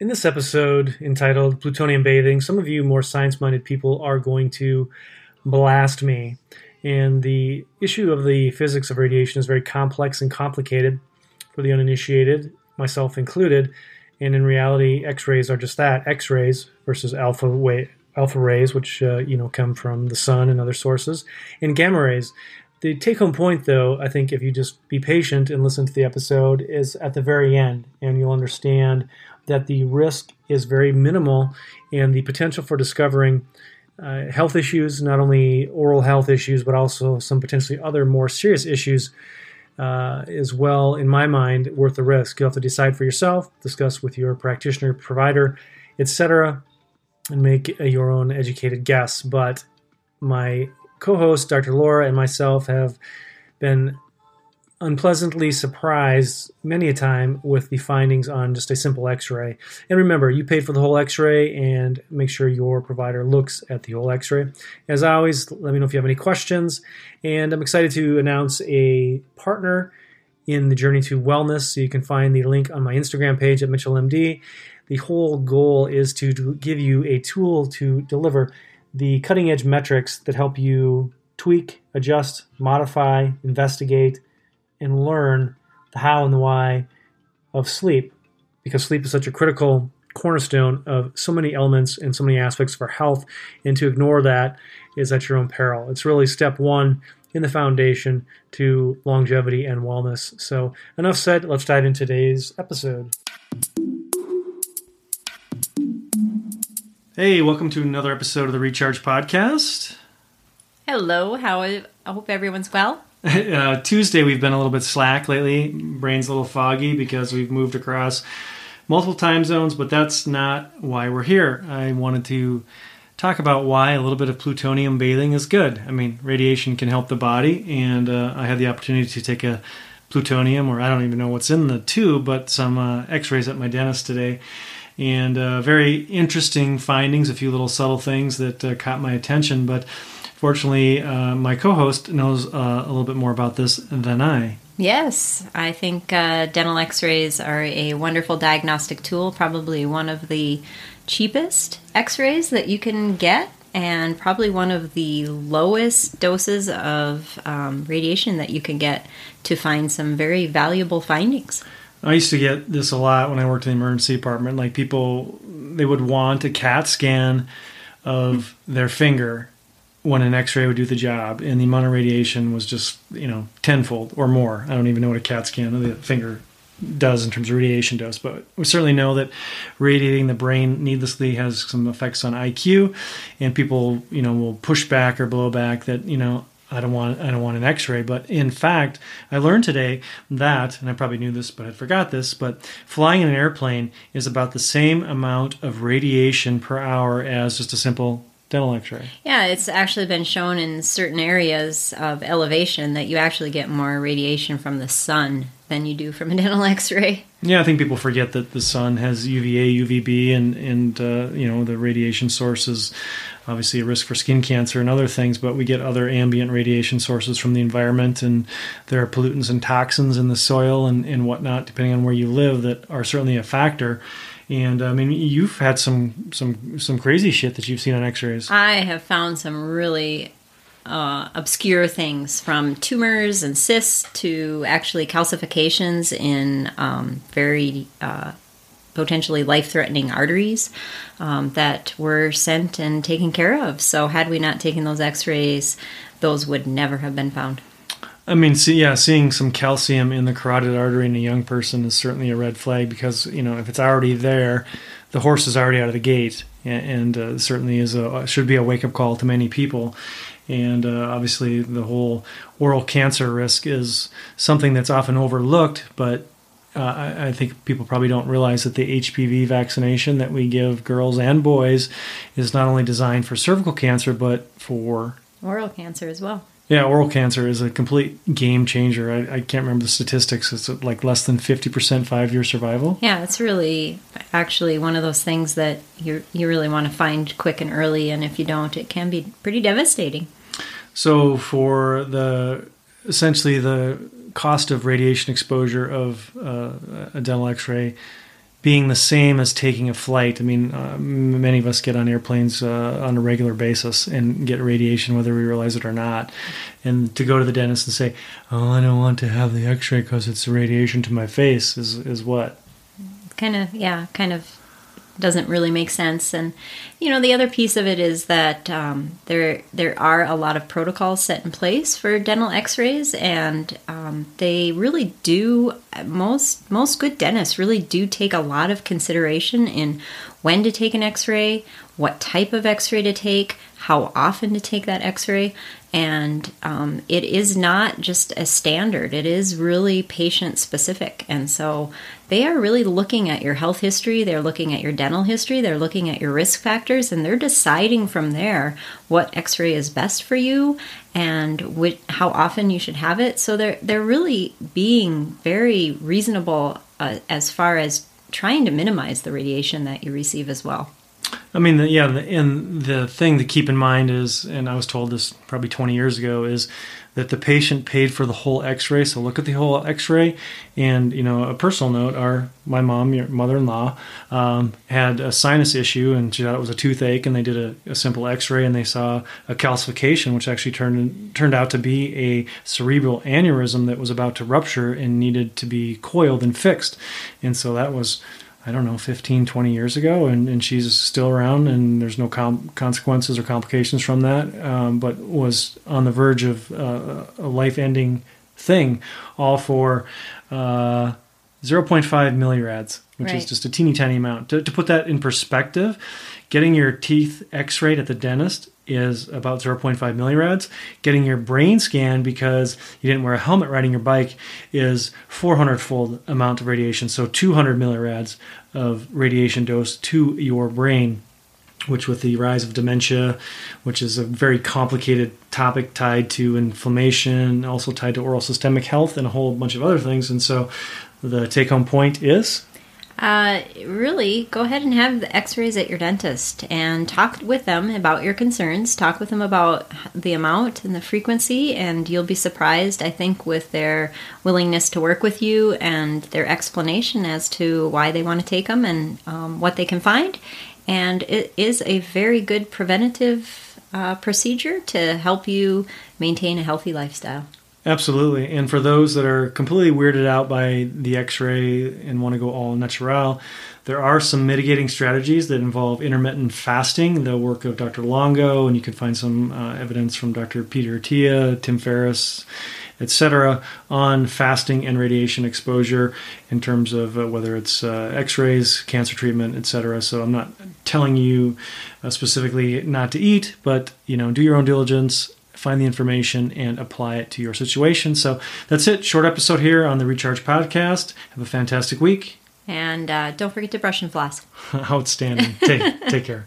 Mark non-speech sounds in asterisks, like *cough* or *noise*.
In this episode entitled Plutonium Bathing, some of you more science minded people are going to blast me. And the issue of the physics of radiation is very complex and complicated for the uninitiated, myself included. And in reality, X rays are just that X rays versus alpha, wa- alpha rays, which uh, you know come from the sun and other sources, and gamma rays. The take home point, though, I think if you just be patient and listen to the episode, is at the very end, and you'll understand that the risk is very minimal and the potential for discovering uh, health issues, not only oral health issues, but also some potentially other more serious issues, uh, is well, in my mind, worth the risk. You'll have to decide for yourself, discuss with your practitioner, provider, etc., and make your own educated guess. But my co host, Dr. Laura, and myself have been unpleasantly surprised many a time with the findings on just a simple x-ray. And remember you paid for the whole x-ray and make sure your provider looks at the whole x-ray. As always let me know if you have any questions. And i'm excited to announce a partner in the journey to wellness. So you can find the link on my instagram page at mitchellmd the whole goal is to give you a tool to deliver the cutting edge metrics that help you tweak adjust modify investigate and learn the how and the why of sleep because sleep is such a critical cornerstone of so many elements and so many aspects of our health and to ignore that is at your own peril. It's really step one in the foundation to longevity and wellness. So enough said. Let's dive into today's episode. Hey welcome to another episode of the recharge podcast. Hello, how I hope everyone's well. *laughs* uh, Tuesday we've been a little bit slack lately. Brain's a little foggy because we've moved across multiple time zones, but that's not why we're here. I wanted to talk about why a little bit of plutonium bathing is good. I mean, radiation can help the body, and uh, I had the opportunity to take a plutonium, or I don't even know what's in the tube, but some uh, X-rays at my dentist today. And uh, very interesting findings, a few little subtle things that uh, caught my attention, but Fortunately, uh, my co host knows uh, a little bit more about this than I. Yes, I think uh, dental x rays are a wonderful diagnostic tool, probably one of the cheapest x rays that you can get, and probably one of the lowest doses of um, radiation that you can get to find some very valuable findings. I used to get this a lot when I worked in the emergency department. Like people, they would want a CAT scan of their finger when an x-ray would do the job and the amount of radiation was just you know tenfold or more i don't even know what a cat scan of the finger does in terms of radiation dose but we certainly know that radiating the brain needlessly has some effects on iq and people you know will push back or blow back that you know I don't want I don't want an X-ray, but in fact, I learned today that, and I probably knew this, but I forgot this. But flying in an airplane is about the same amount of radiation per hour as just a simple dental x-ray. Yeah, it's actually been shown in certain areas of elevation that you actually get more radiation from the sun than you do from a *laughs* dental x-ray. Yeah, I think people forget that the sun has UVA, UVB, and and uh, you know the radiation sources. Obviously, a risk for skin cancer and other things, but we get other ambient radiation sources from the environment, and there are pollutants and toxins in the soil and, and whatnot, depending on where you live, that are certainly a factor. And I mean, you've had some some some crazy shit that you've seen on X-rays. I have found some really uh, obscure things from tumors and cysts to actually calcifications in um, very uh, potentially life threatening arteries um, that were sent and taken care of. So, had we not taken those x rays, those would never have been found. I mean, see, yeah, seeing some calcium in the carotid artery in a young person is certainly a red flag because you know if it's already there, the horse is already out of the gate, and, uh, certainly is a should be a wake up call to many people. And uh, obviously, the whole oral cancer risk is something that's often overlooked, but uh, I, I, think people probably don't realize that the HPV vaccination that we give girls and boys is not only designed for cervical cancer, but for oral cancer as well. Yeah, oral cancer is a complete game changer. I, I can't remember the statistics. It's like less than 50% five year survival. Yeah, it's really actually one of those things that you you really want to find quick and early. And if you don't, it can be pretty devastating. So, for the essentially the cost of radiation exposure of uh, a dental x ray, being the same as taking a flight. I mean, uh, many of us get on airplanes uh, on a regular basis and get radiation whether we realize it or not. And to go to the dentist and say, "Oh, I don't want to have the X-ray because it's radiation to my face," is is what? Kind of, yeah, kind of doesn't really make sense. And you know, the other piece of it is that um, there there are a lot of protocols set in place for dental X-rays, and um, they really do. Most most good dentists really do take a lot of consideration in when to take an X-ray, what type of X-ray to take, how often to take that X-ray, and um, it is not just a standard. It is really patient specific. And so they are really looking at your health history. They're looking at your dental history. They're looking at your risk factors. And they're deciding from there what x-ray is best for you and which, how often you should have it. So they're they're really being very reasonable uh, as far as trying to minimize the radiation that you receive as well I mean, the, yeah, the, and the thing to keep in mind is, and I was told this probably 20 years ago, is that the patient paid for the whole X-ray. So look at the whole X-ray, and you know, a personal note: our my mom, your mother-in-law, um, had a sinus issue, and she thought it was a toothache, and they did a, a, simple X-ray, and they saw a calcification, which actually turned turned out to be a cerebral aneurysm that was about to rupture and needed to be coiled and fixed, and so that was I don't know, 15, 20 years ago, and, and she's still around, and there's no com- consequences or complications from that, um, but was on the verge of uh, a life ending thing, all for uh, 0.5 millirads, which right. is just a teeny tiny amount. To, to put that in perspective, getting your teeth x rayed at the dentist is about 0.5 millirads. Getting your brain scanned because you didn't wear a helmet riding your bike is 400 fold amount of radiation. So 200 millirads of radiation dose to your brain, which with the rise of dementia, which is a very complicated topic tied to inflammation, also tied to oral systemic health and a whole bunch of other things. And so the take home point is uh, really, go ahead and have the x rays at your dentist and talk with them about your concerns. Talk with them about the amount and the frequency, and you'll be surprised, I think, with their willingness to work with you and their explanation as to why they want to take them and um, what they can find. And it is a very good preventative uh, procedure to help you maintain a healthy lifestyle. Absolutely. And for those that are completely weirded out by the x ray and want to go all natural, there are some mitigating strategies that involve intermittent fasting, the work of Dr. Longo, and you can find some uh, evidence from Dr. Peter Attia, Tim Ferriss, etc., on fasting and radiation exposure in terms of uh, whether it's uh, x rays, cancer treatment, etc. So I'm not telling you uh, specifically not to eat, but you know, do your own diligence find the information and apply it to your situation. So that's it. Short episode here on the Recharge Podcast. Have a fantastic week. And uh, don't forget to brush and floss. *laughs* Outstanding. Take, take care.